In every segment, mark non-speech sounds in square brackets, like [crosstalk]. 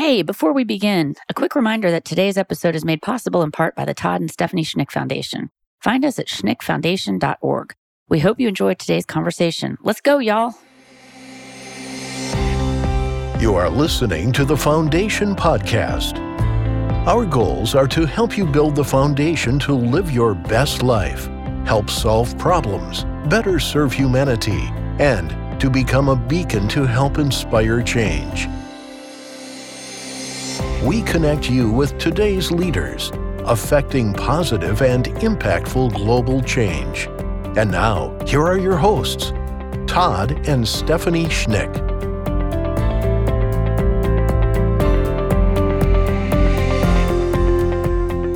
Hey, before we begin, a quick reminder that today's episode is made possible in part by the Todd and Stephanie Schnick Foundation. Find us at schnickfoundation.org. We hope you enjoyed today's conversation. Let's go, y'all. You are listening to the Foundation Podcast. Our goals are to help you build the foundation to live your best life, help solve problems, better serve humanity, and to become a beacon to help inspire change we connect you with today's leaders, affecting positive and impactful global change. And now, here are your hosts, Todd and Stephanie Schnick.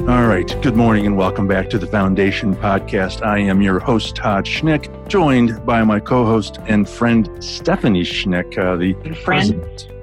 All right. Good morning and welcome back to the Foundation Podcast. I am your host, Todd Schnick, joined by my co host and friend, Stephanie Schnick, uh, the friend. president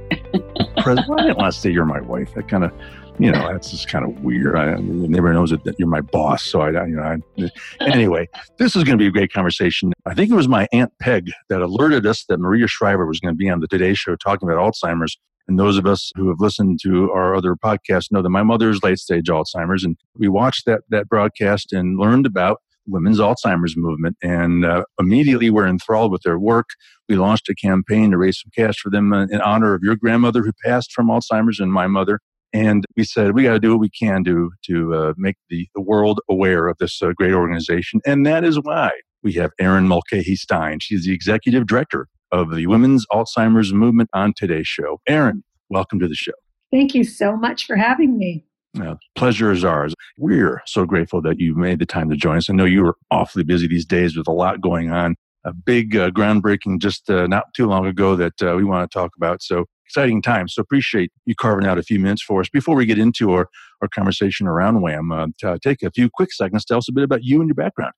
president. I didn't want to say you're my wife. That kind of, you know, that's just kind of weird. I, never knows that, that you're my boss. So I, you know, I, anyway, this is going to be a great conversation. I think it was my aunt Peg that alerted us that Maria Shriver was going to be on the Today Show talking about Alzheimer's. And those of us who have listened to our other podcasts know that my mother is late stage Alzheimer's, and we watched that that broadcast and learned about women's Alzheimer's movement. And uh, immediately we're enthralled with their work. We launched a campaign to raise some cash for them in honor of your grandmother who passed from Alzheimer's and my mother. And we said, we got to do what we can do to uh, make the, the world aware of this uh, great organization. And that is why we have Erin Mulcahy Stein. She's the executive director of the Women's Alzheimer's Movement on today's show. Erin, welcome to the show. Thank you so much for having me. Uh, pleasure is ours. We're so grateful that you made the time to join us. I know you were awfully busy these days with a lot going on. A big uh, groundbreaking just uh, not too long ago that uh, we want to talk about. So exciting time. So appreciate you carving out a few minutes for us. Before we get into our, our conversation around WAM, uh, to, take a few quick seconds. Tell us a bit about you and your background.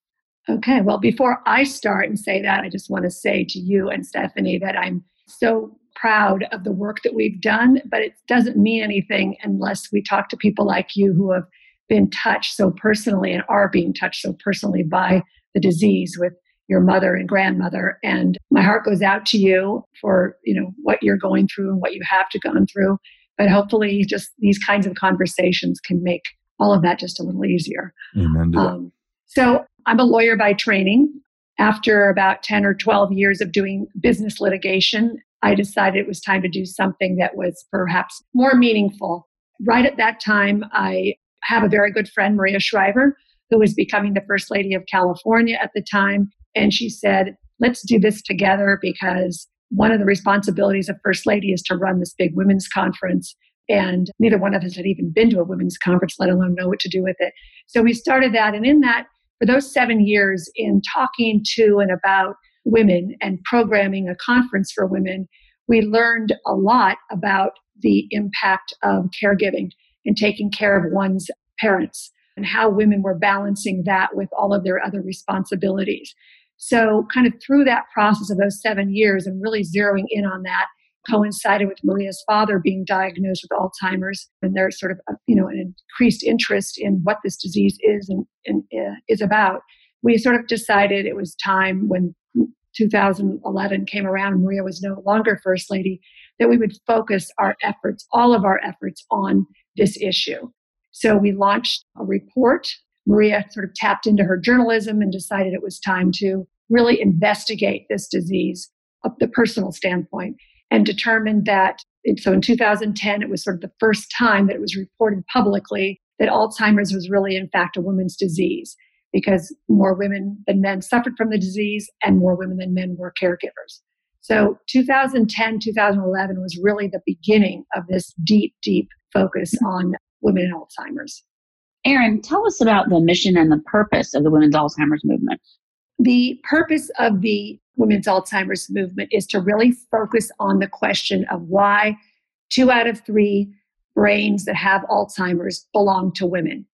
Okay. Well, before I start and say that, I just want to say to you and Stephanie that I'm so proud of the work that we've done, but it doesn't mean anything unless we talk to people like you who have been touched so personally and are being touched so personally by the disease with your mother and grandmother and my heart goes out to you for you know what you're going through and what you have to gone through but hopefully just these kinds of conversations can make all of that just a little easier Amen um, so i'm a lawyer by training after about 10 or 12 years of doing business litigation I decided it was time to do something that was perhaps more meaningful. Right at that time, I have a very good friend, Maria Shriver, who was becoming the First Lady of California at the time. And she said, let's do this together because one of the responsibilities of First Lady is to run this big women's conference. And neither one of us had even been to a women's conference, let alone know what to do with it. So we started that. And in that, for those seven years, in talking to and about women and programming a conference for women, we learned a lot about the impact of caregiving and taking care of one's parents and how women were balancing that with all of their other responsibilities. So, kind of through that process of those seven years and really zeroing in on that, coincided with Maria's father being diagnosed with Alzheimer's, and there's sort of a, you know an increased interest in what this disease is and, and uh, is about. We sort of decided it was time when 2011 came around Maria was no longer First Lady, that we would focus our efforts, all of our efforts, on this issue. So we launched a report. Maria sort of tapped into her journalism and decided it was time to really investigate this disease of the personal standpoint and determined that. So in 2010, it was sort of the first time that it was reported publicly that Alzheimer's was really, in fact, a woman's disease because more women than men suffered from the disease and more women than men were caregivers. So 2010, 2011 was really the beginning of this deep, deep focus on women and Alzheimer's. Erin, tell us about the mission and the purpose of the Women's Alzheimer's Movement. The purpose of the Women's Alzheimer's Movement is to really focus on the question of why two out of three brains that have Alzheimer's belong to women.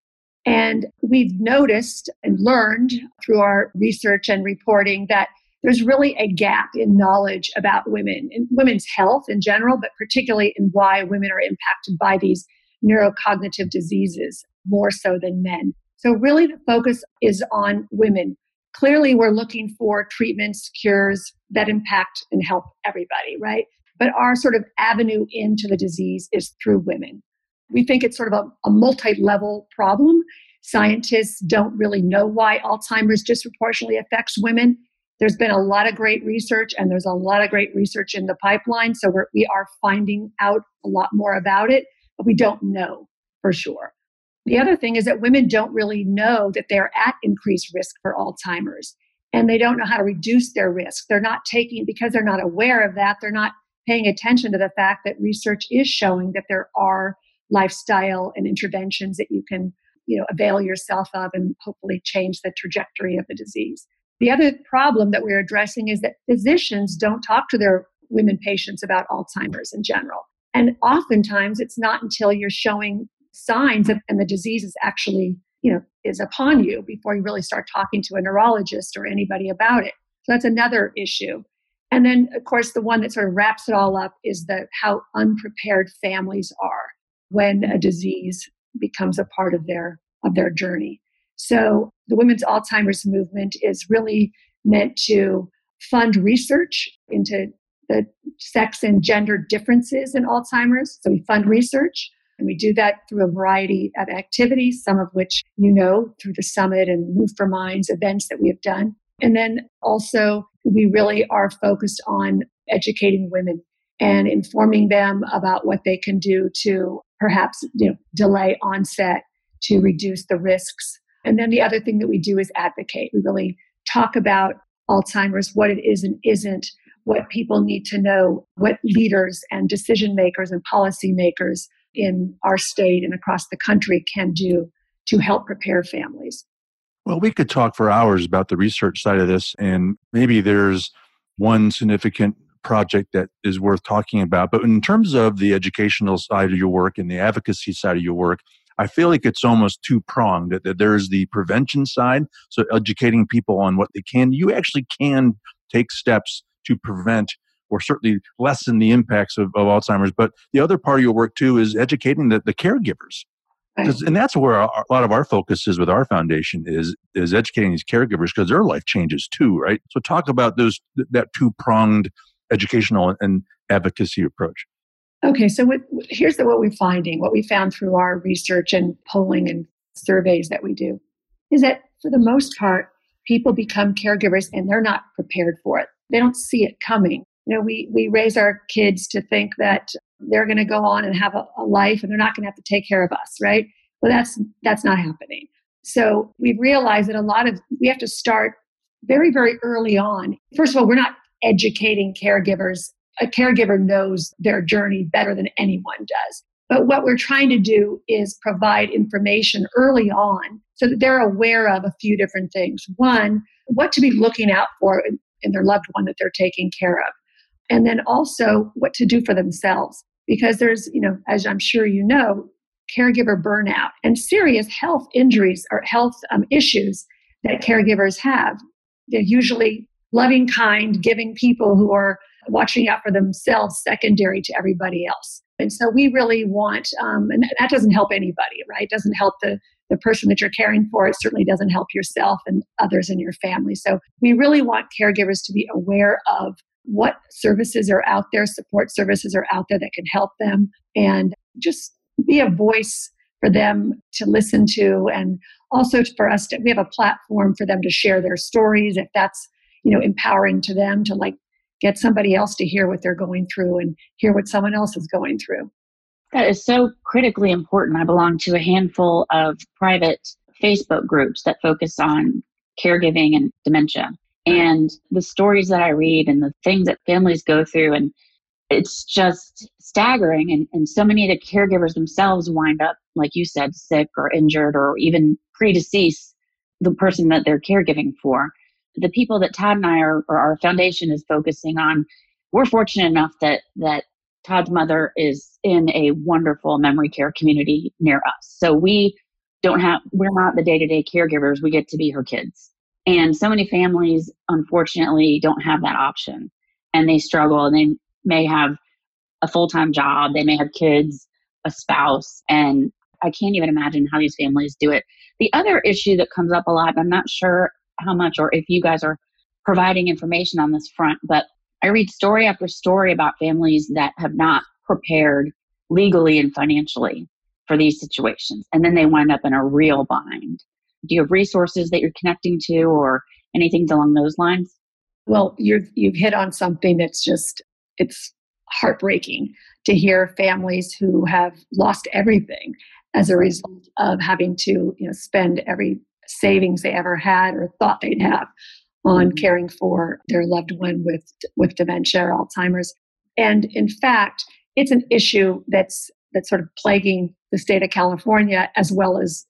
And we've noticed and learned through our research and reporting that there's really a gap in knowledge about women and women's health in general, but particularly in why women are impacted by these neurocognitive diseases more so than men. So, really, the focus is on women. Clearly, we're looking for treatments, cures that impact and help everybody, right? but our sort of avenue into the disease is through women. We think it's sort of a, a multi level problem. Scientists don't really know why Alzheimer's disproportionately affects women. There's been a lot of great research, and there's a lot of great research in the pipeline. So we're, we are finding out a lot more about it, but we don't know for sure. The other thing is that women don't really know that they're at increased risk for Alzheimer's and they don't know how to reduce their risk. They're not taking, because they're not aware of that, they're not paying attention to the fact that research is showing that there are lifestyle and interventions that you can you know avail yourself of and hopefully change the trajectory of the disease the other problem that we're addressing is that physicians don't talk to their women patients about alzheimer's in general and oftentimes it's not until you're showing signs and the disease is actually you know is upon you before you really start talking to a neurologist or anybody about it. So that's another issue. And then of course the one that sort of wraps it all up is the how unprepared families are when a disease becomes a part of their of their journey. So the women's alzheimer's movement is really meant to fund research into the sex and gender differences in alzheimer's. So we fund research and we do that through a variety of activities, some of which you know through the summit and Move for Minds events that we have done. And then also, we really are focused on educating women and informing them about what they can do to perhaps you know, delay onset to reduce the risks. And then the other thing that we do is advocate. We really talk about Alzheimer's, what it is and isn't, what people need to know, what leaders and decision makers and policymakers in our state and across the country can do to help prepare families. Well, we could talk for hours about the research side of this, and maybe there's one significant project that is worth talking about. But in terms of the educational side of your work and the advocacy side of your work, I feel like it's almost two pronged. That, that there's the prevention side, so educating people on what they can. You actually can take steps to prevent or certainly lessen the impacts of, of Alzheimer's. But the other part of your work too is educating the, the caregivers. And that's where our, a lot of our focus is with our foundation is is educating these caregivers because their life changes too, right? So talk about those that two pronged educational and advocacy approach. Okay, so what, here's the, what we're finding. What we found through our research and polling and surveys that we do is that for the most part, people become caregivers and they're not prepared for it. They don't see it coming you know, we, we raise our kids to think that they're going to go on and have a, a life and they're not going to have to take care of us, right? Well, that's, that's not happening. So we've realized that a lot of, we have to start very, very early on. First of all, we're not educating caregivers. A caregiver knows their journey better than anyone does. But what we're trying to do is provide information early on so that they're aware of a few different things. One, what to be looking out for in, in their loved one that they're taking care of and then also what to do for themselves because there's you know as i'm sure you know caregiver burnout and serious health injuries or health um, issues that caregivers have. They're usually loving kind giving people who are watching out for themselves secondary to everybody else. And so we really want um, and that doesn't help anybody right? It doesn't help the the person that you're caring for. It certainly doesn't help yourself and others in your family. So we really want caregivers to be aware of what services are out there, support services are out there that can help them, and just be a voice for them to listen to and also for us to we have a platform for them to share their stories if that's you know empowering to them to like get somebody else to hear what they're going through and hear what someone else is going through. That is so critically important. I belong to a handful of private facebook groups that focus on caregiving and dementia and the stories that I read and the things that families go through and it's just staggering. And, and so many of the caregivers themselves wind up like you said sick or injured or even pre-deceased the person that they're caregiving for. The people that todd and i are or our foundation is focusing on we're fortunate enough that that todd's mother is in a wonderful memory care community near us. So we don't have we're not the day-to-day caregivers. We get to be her kids and so many families, unfortunately, don't have that option and they struggle and they may have a full time job, they may have kids, a spouse, and I can't even imagine how these families do it. The other issue that comes up a lot, I'm not sure how much or if you guys are providing information on this front, but I read story after story about families that have not prepared legally and financially for these situations. And then they wind up in a real bind. Do you have resources that you're connecting to or anything along those lines? Well, you're, you've hit on something that's just, it's heartbreaking to hear families who have lost everything as a result of having to you know, spend every savings they ever had or thought they'd have on mm-hmm. caring for their loved one with, with dementia or Alzheimer's. And in fact, it's an issue that's that's sort of plaguing the state of California as well as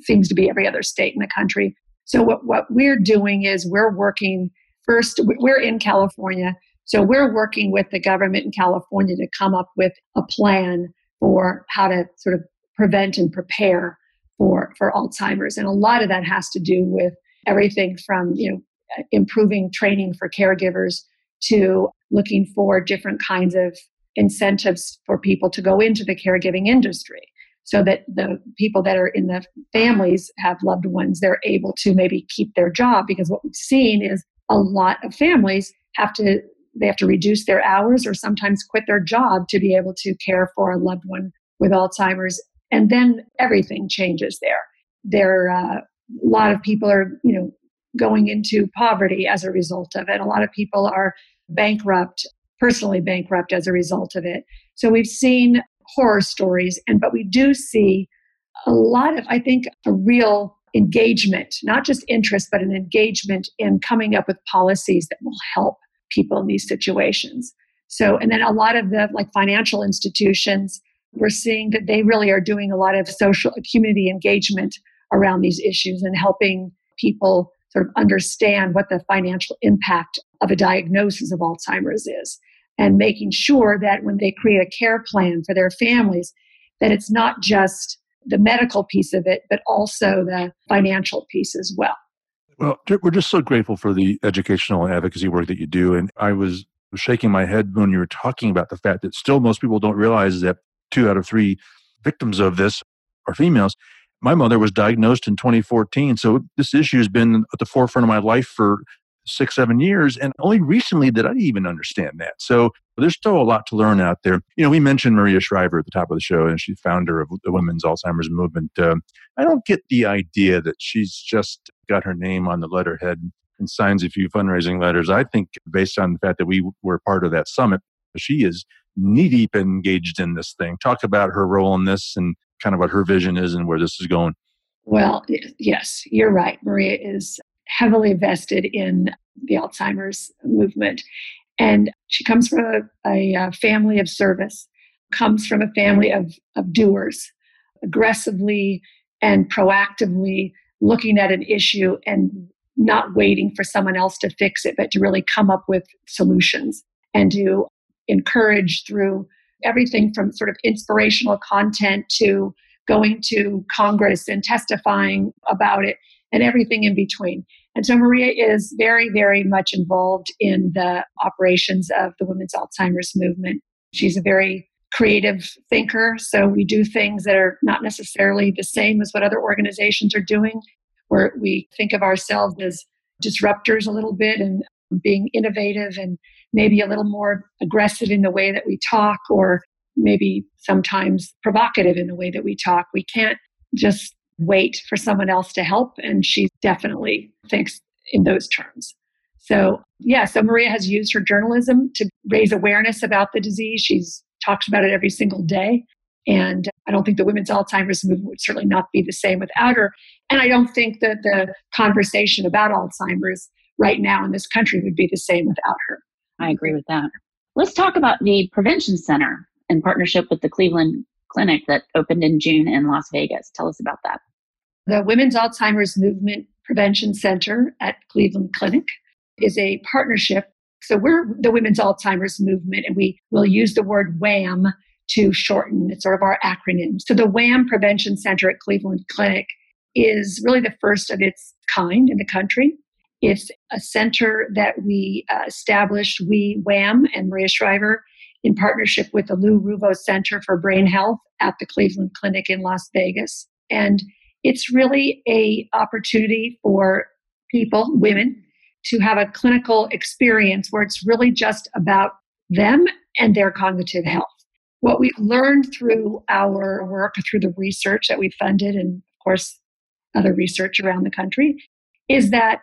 seems to be every other state in the country. So what, what we're doing is we're working first, we're in California. So we're working with the government in California to come up with a plan for how to sort of prevent and prepare for, for Alzheimer's. And a lot of that has to do with everything from, you know, improving training for caregivers to looking for different kinds of incentives for people to go into the caregiving industry so that the people that are in the families have loved ones they're able to maybe keep their job because what we've seen is a lot of families have to they have to reduce their hours or sometimes quit their job to be able to care for a loved one with alzheimer's and then everything changes there there uh, a lot of people are you know going into poverty as a result of it a lot of people are bankrupt personally bankrupt as a result of it. So we've seen horror stories, and but we do see a lot of, I think, a real engagement, not just interest, but an engagement in coming up with policies that will help people in these situations. So, and then a lot of the like financial institutions, we're seeing that they really are doing a lot of social community engagement around these issues and helping people sort of understand what the financial impact of a diagnosis of Alzheimer's is and making sure that when they create a care plan for their families, that it's not just the medical piece of it, but also the financial piece as well. Well, we're just so grateful for the educational and advocacy work that you do. And I was shaking my head when you were talking about the fact that still most people don't realize that two out of three victims of this are females my mother was diagnosed in 2014. So this issue has been at the forefront of my life for six, seven years. And only recently did I even understand that. So there's still a lot to learn out there. You know, we mentioned Maria Shriver at the top of the show, and she's founder of the Women's Alzheimer's Movement. Um, I don't get the idea that she's just got her name on the letterhead and signs a few fundraising letters. I think, based on the fact that we were part of that summit, she is knee deep engaged in this thing. Talk about her role in this and kind of what her vision is and where this is going. Well, yes, you're right. Maria is heavily vested in the Alzheimer's movement. And she comes from a, a, a family of service, comes from a family of, of doers, aggressively and proactively looking at an issue and not waiting for someone else to fix it, but to really come up with solutions and to encourage through everything from sort of inspirational content to going to Congress and testifying about it and everything in between. And so Maria is very, very much involved in the operations of the Women's Alzheimer's Movement. She's a very creative thinker. So we do things that are not necessarily the same as what other organizations are doing, where we think of ourselves as disruptors a little bit and being innovative and maybe a little more aggressive in the way that we talk or maybe sometimes provocative in the way that we talk. We can't just wait for someone else to help. And she definitely thinks in those terms. So, yeah, so Maria has used her journalism to raise awareness about the disease. She's talks about it every single day. And I don't think the women's Alzheimer's movement would certainly not be the same without her. And I don't think that the conversation about Alzheimer's right now in this country would be the same without her. I agree with that. Let's talk about the Prevention Center in partnership with the Cleveland Clinic that opened in June in Las Vegas. Tell us about that. The Women's Alzheimer's Movement Prevention Center at Cleveland Clinic is a partnership. So we're the Women's Alzheimer's Movement, and we will use the word WAM to shorten. It's sort of our acronym. So the WAM Prevention Center at Cleveland Clinic is really the first of its kind in the country. It's a center that we uh, established, we, WAM, and Maria Shriver, in partnership with the Lou Ruvo Center for Brain Health at the Cleveland Clinic in Las Vegas. And it's really a opportunity for people, women, to have a clinical experience where it's really just about them and their cognitive health. What we've learned through our work, through the research that we funded, and of course, other research around the country, is that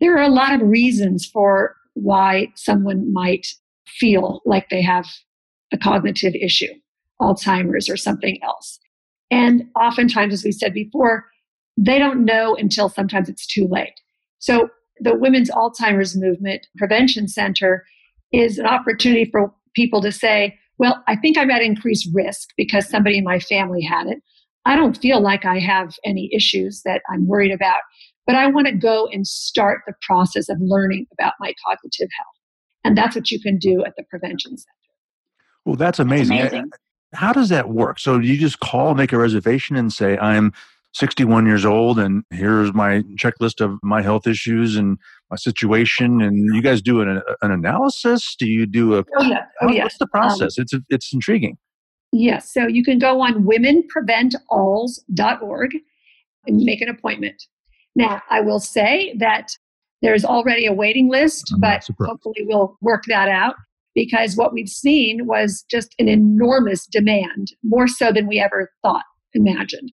there are a lot of reasons for why someone might feel like they have a cognitive issue, Alzheimer's or something else. And oftentimes, as we said before, they don't know until sometimes it's too late. So, the Women's Alzheimer's Movement Prevention Center is an opportunity for people to say, Well, I think I'm at increased risk because somebody in my family had it. I don't feel like I have any issues that I'm worried about, but I want to go and start the process of learning about my cognitive health. And that's what you can do at the Prevention Center. Well, that's amazing. That's amazing. How does that work? So you just call, make a reservation, and say, I'm 61 years old, and here's my checklist of my health issues and my situation. And you guys do an, an analysis? Do you do a? Oh, yeah. Oh, yes. What's the process? Um, it's it's intriguing. Yes. So you can go on womenpreventalz.org and make an appointment. Now, I will say that there's already a waiting list, I'm but hopefully we'll work that out because what we've seen was just an enormous demand, more so than we ever thought, imagined.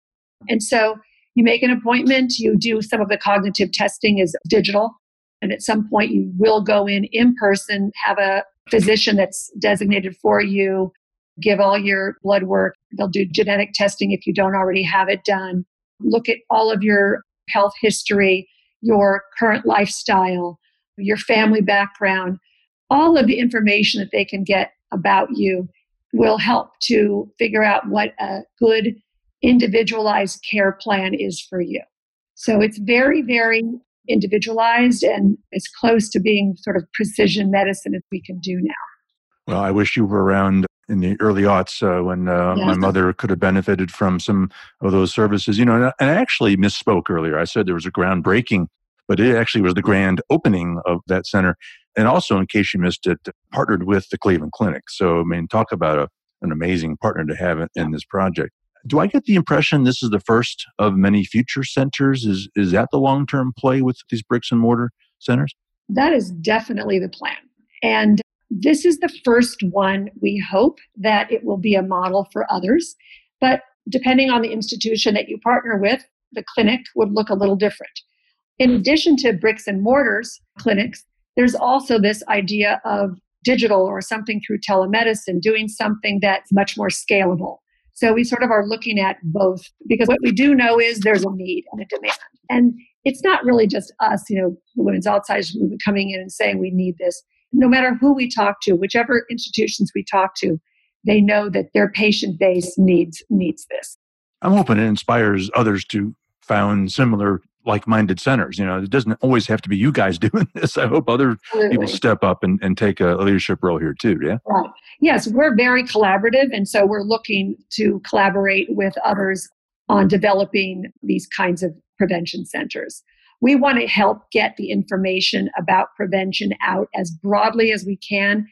And so you make an appointment, you do some of the cognitive testing is digital, and at some point you will go in in person, have a physician that's designated for you, give all your blood work. They'll do genetic testing if you don't already have it done. Look at all of your health history, your current lifestyle, your family background all of the information that they can get about you will help to figure out what a good individualized care plan is for you. So it's very, very individualized and as close to being sort of precision medicine as we can do now. Well, I wish you were around in the early aughts uh, when uh, my mother could have benefited from some of those services. You know, and I actually misspoke earlier. I said there was a groundbreaking, but it actually was the grand opening of that center and also, in case you missed it, partnered with the Cleveland Clinic. So, I mean, talk about a, an amazing partner to have in, in this project. Do I get the impression this is the first of many future centers? Is is that the long term play with these bricks and mortar centers? That is definitely the plan. And this is the first one. We hope that it will be a model for others. But depending on the institution that you partner with, the clinic would look a little different. In addition to bricks and mortars clinics, there's also this idea of digital or something through telemedicine, doing something that's much more scalable. So we sort of are looking at both because what we do know is there's a need and a demand. And it's not really just us, you know, the Women's Alzheimer's Movement coming in and saying we need this. No matter who we talk to, whichever institutions we talk to, they know that their patient base needs needs this. I'm hoping it inspires others to found similar like-minded centers. You know, it doesn't always have to be you guys [laughs] doing this. I hope other Absolutely. people step up and, and take a leadership role here too. Yeah. Right. Yes, we're very collaborative, and so we're looking to collaborate with others on developing these kinds of prevention centers. We want to help get the information about prevention out as broadly as we can,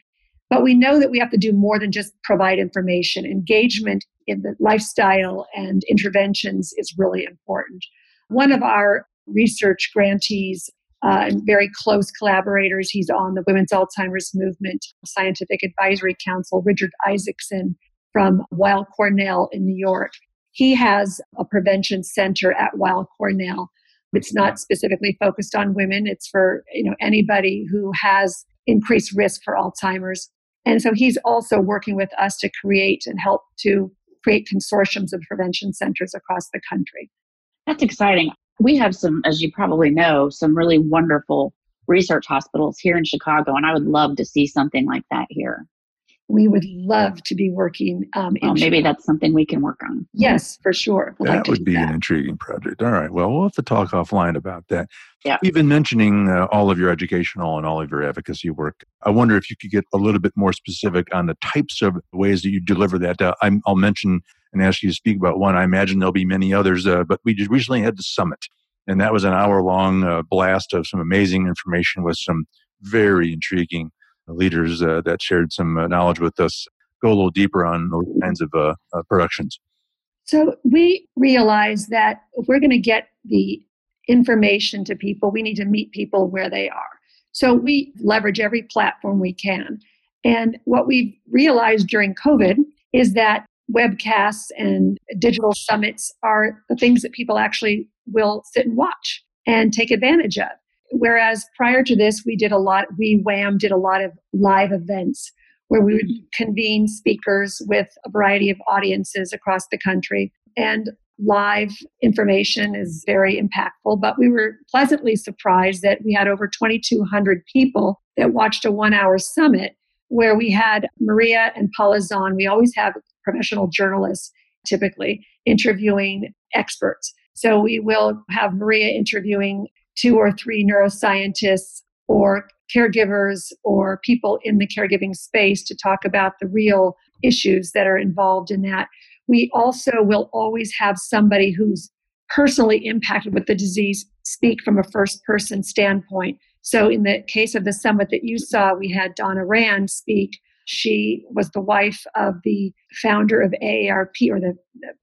but we know that we have to do more than just provide information. Engagement in the lifestyle and interventions is really important. One of our research grantees uh, and very close collaborators, he's on the Women's Alzheimer's Movement Scientific Advisory Council, Richard Isaacson from Weill Cornell in New York. He has a prevention center at Weill Cornell. It's not specifically focused on women. It's for you know anybody who has increased risk for Alzheimer's. And so he's also working with us to create and help to create consortiums of prevention centers across the country. That's exciting. We have some, as you probably know, some really wonderful research hospitals here in Chicago, and I would love to see something like that here. We would love to be working. Um, well, maybe Chicago. that's something we can work on. Yes, for sure. We'd that like would be that. an intriguing project. All right. Well, we'll have to talk offline about that. Yeah. We've been mentioning uh, all of your educational and all of your advocacy work. I wonder if you could get a little bit more specific on the types of ways that you deliver that. Uh, I'll mention and ask you to speak about one. I imagine there'll be many others, uh, but we just recently had the summit, and that was an hour long uh, blast of some amazing information with some very intriguing leaders uh, that shared some uh, knowledge with us. Go a little deeper on those kinds of uh, uh, productions. So we realize that if we're going to get the information to people, we need to meet people where they are. So we leverage every platform we can. And what we've realized during COVID is that webcasts and digital summits are the things that people actually will sit and watch and take advantage of. Whereas prior to this, we did a lot, we WAM did a lot of live events where we would mm-hmm. convene speakers with a variety of audiences across the country. And live information is very impactful, but we were pleasantly surprised that we had over 2,200 people that watched a one hour summit where we had Maria and Paula Zahn. We always have professional journalists typically interviewing experts. So we will have Maria interviewing two or three neuroscientists or caregivers or people in the caregiving space to talk about the real issues that are involved in that. We also will always have somebody who's personally impacted with the disease speak from a first person standpoint. So, in the case of the summit that you saw, we had Donna Rand speak. She was the wife of the founder of AARP or the,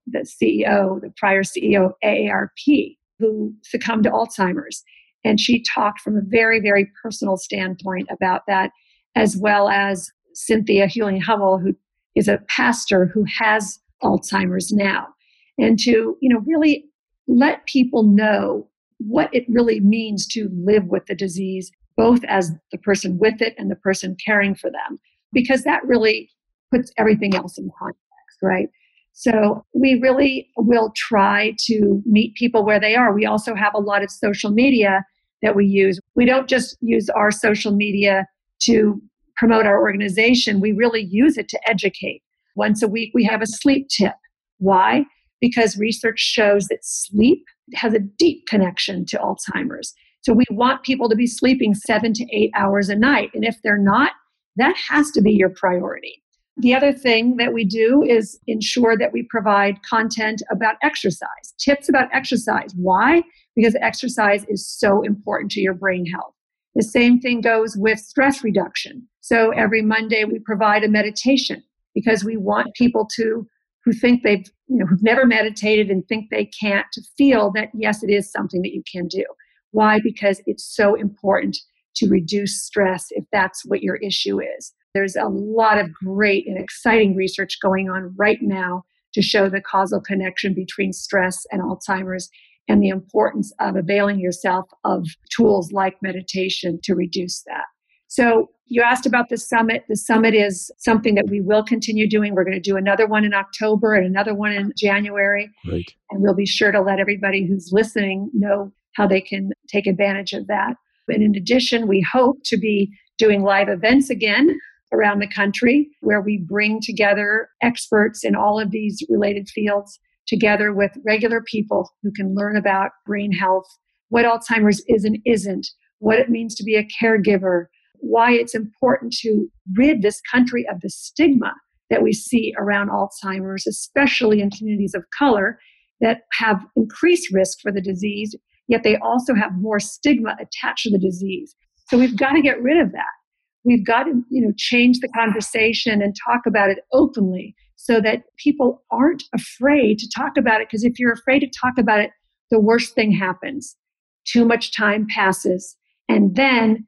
the, CEO, the prior CEO of AARP, who succumbed to Alzheimer's. And she talked from a very, very personal standpoint about that, as well as Cynthia Huling Hummel, who is a pastor who has Alzheimer's now. And to, you know, really let people know what it really means to live with the disease, both as the person with it and the person caring for them, because that really puts everything else in context, right? So we really will try to meet people where they are. We also have a lot of social media that we use. We don't just use our social media to promote our organization, we really use it to educate. Once a week, we have a sleep tip. Why? Because research shows that sleep has a deep connection to Alzheimer's. So we want people to be sleeping seven to eight hours a night. And if they're not, that has to be your priority. The other thing that we do is ensure that we provide content about exercise, tips about exercise. Why? Because exercise is so important to your brain health. The same thing goes with stress reduction. So every Monday we provide a meditation because we want people to who think they've you know who've never meditated and think they can't to feel that yes it is something that you can do. Why? Because it's so important to reduce stress if that's what your issue is. There's a lot of great and exciting research going on right now to show the causal connection between stress and Alzheimer's and the importance of availing yourself of tools like meditation to reduce that. So, you asked about the summit. The summit is something that we will continue doing. We're going to do another one in October and another one in January. Right. And we'll be sure to let everybody who's listening know how they can take advantage of that. And in addition, we hope to be doing live events again around the country where we bring together experts in all of these related fields together with regular people who can learn about brain health, what Alzheimer's is and isn't, what it means to be a caregiver, why it's important to rid this country of the stigma that we see around Alzheimer's, especially in communities of color that have increased risk for the disease, yet they also have more stigma attached to the disease. So we've got to get rid of that we've got to you know change the conversation and talk about it openly so that people aren't afraid to talk about it. Because if you're afraid to talk about it the worst thing happens. Too much time passes and then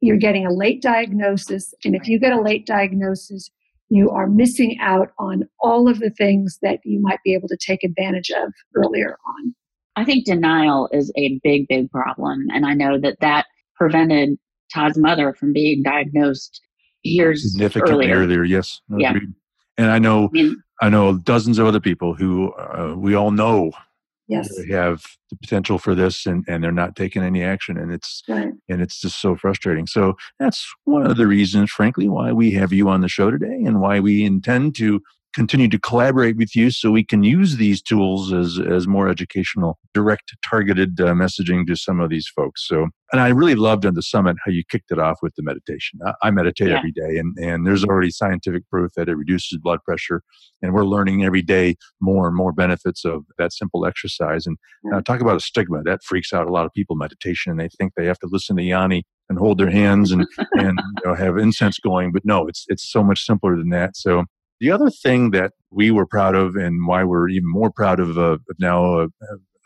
you're getting a late diagnosis and if you get a late diagnosis you are missing out on all of the things that you might be able to take advantage of earlier on. I think denial is a big big problem and i know that that prevented Todd's mother from being diagnosed years significantly earlier. earlier yes, Yeah. agreed. And I know I mean, I know dozens of other people who uh, we all know yes have the potential for this and, and they're not taking any action and it's right and it's just so frustrating so that's one of the reasons frankly why we have you on the show today and why we intend to continue to collaborate with you so we can use these tools as as more educational direct targeted uh, messaging to some of these folks. So and i really loved on the summit how you kicked it off with the meditation. I, I meditate Yeah. every day and and there's already scientific proof that it reduces blood pressure and we're learning every day more and more benefits of that simple exercise. And uh, talk about a stigma. That freaks out a lot of people meditation and they think they have to listen to yanni and hold their hands and and you know, have incense going but no it's it's so much simpler than that. So the other thing that we were proud of and why we're even more proud of uh, now uh,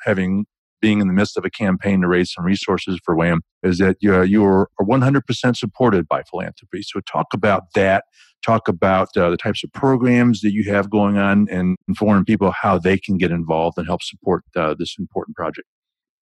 having being in the midst of a campaign to raise some resources for WAM is that you, uh, you are 100% supported by philanthropy. So talk about that. Talk about uh, the types of programs that you have going on and inform people how they can get involved and help support uh, this important project.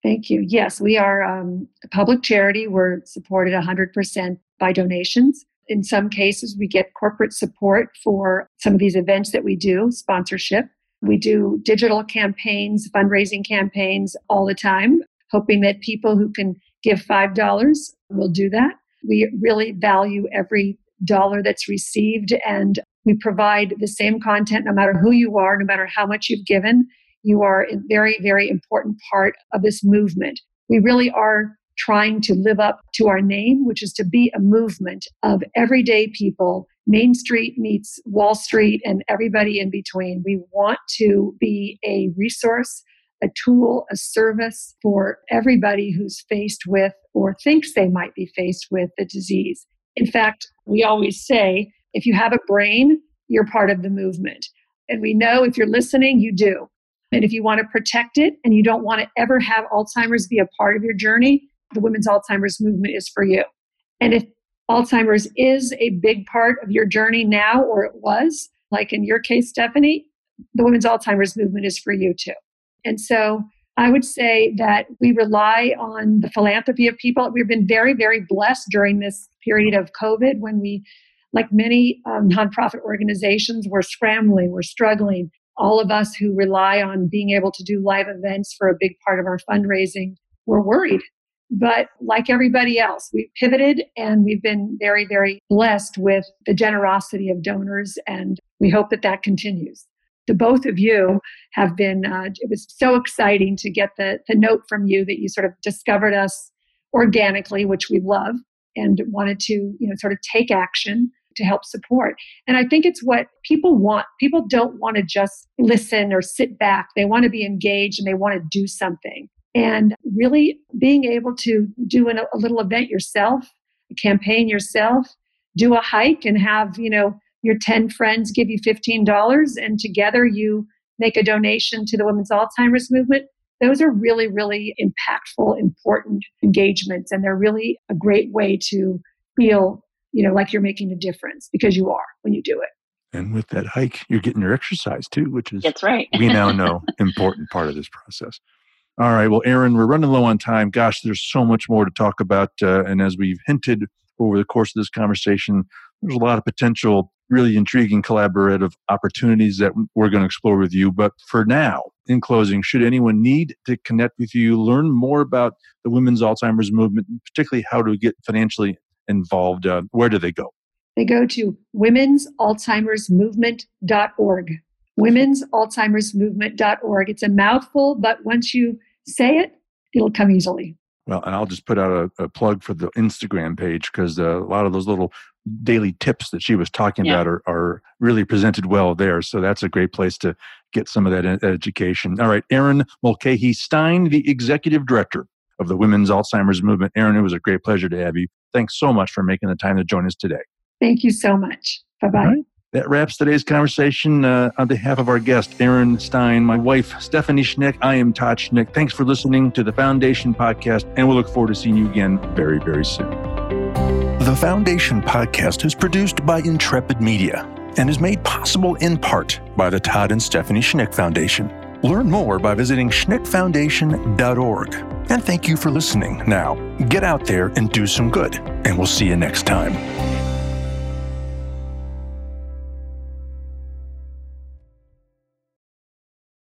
Thank you. Yes, we are um, a public charity. We're supported 100% by donations. In some cases, we get corporate support for some of these events that we do, sponsorship. We do digital campaigns, fundraising campaigns all the time, hoping that people who can give $5 will do that. We really value every dollar that's received and we provide the same content no matter who you are, no matter how much you've given. You are a very, very important part of this movement. We really are trying to live up to our name, which is to be a movement of everyday people. Main Street meets Wall Street and everybody in between. We want to be a resource, a tool, a service for everybody who's faced with or thinks they might be faced with the disease. In fact, we always say if you have a brain, you're part of the movement. And we know if you're listening, you do. And if you want to protect it and you don't want to ever have Alzheimer's be a part of your journey, the Women's Alzheimer's Movement is for you. And if Alzheimer's is a big part of your journey now, or it was, like in your case, Stephanie, the Women's Alzheimer's Movement is for you too. And so I would say that we rely on the philanthropy of people. We've been very, very blessed during this period of COVID when we, like many um, nonprofit organizations, were scrambling, we're struggling all of us who rely on being able to do live events for a big part of our fundraising were worried. But like everybody else, we pivoted and we've been very, very blessed with the generosity of donors, and we hope that that continues. The both of you have been, uh, it was so exciting to get the, the note from you that you sort of discovered us organically, which we love, and wanted to, you know, sort of take action to help support. And I think it's what people want. People don't want to just listen or sit back. They want to be engaged and they want to do something. And really being able to do an, a little event yourself, a campaign yourself, do a hike and have, you know, your 10 friends give you $15 and together you make a donation to the Women's Alzheimer's Movement. Those are really, really impactful, important engagements. And they're really a great way to feel you know, like you're making a difference because you are when you do it. And with that hike, you're getting your exercise too, which is that's right. we now [laughs] know important part of this process. All right, well, Erin, we're running low on time. Gosh, there's so much more to talk about, uh, and as we've hinted over the course of this conversation, there's a lot of potential, really intriguing collaborative opportunities that we're going to explore with you. But for now, in closing, should anyone need to connect with you, learn more about the women's Alzheimer's movement, particularly how to get financially involved, uh, where do they go? They go to women's Alzheimer's movement.org. Women's Alzheimer's movement.org. It's a mouthful, but once you say it, it'll come easily. Well, and I'll just put out a, a plug for the Instagram page because uh, a lot of those little daily tips that she was talking yeah. about are, are really presented well there. So that's a great place to get some of that education. All right, Erin Mulcahy Stein, the executive director of the Women's Alzheimer's Movement. Erin, it was a great pleasure to have you. Thanks so much for making the time to join us today. Thank you so much. Bye bye. That wraps today's conversation. Uh, on behalf of our guest, Erin Stein, my wife, Stephanie Schnick, I am Todd Schnick. Thanks for listening to the Foundation Podcast, and we'll look forward to seeing you again very, very soon. The Foundation Podcast is produced by Intrepid Media and is made possible in part by the Todd and Stephanie Schnick Foundation. Learn more by visiting schnickfoundation.org. And thank you for listening. Now, get out there and do some good, and we'll see you next time.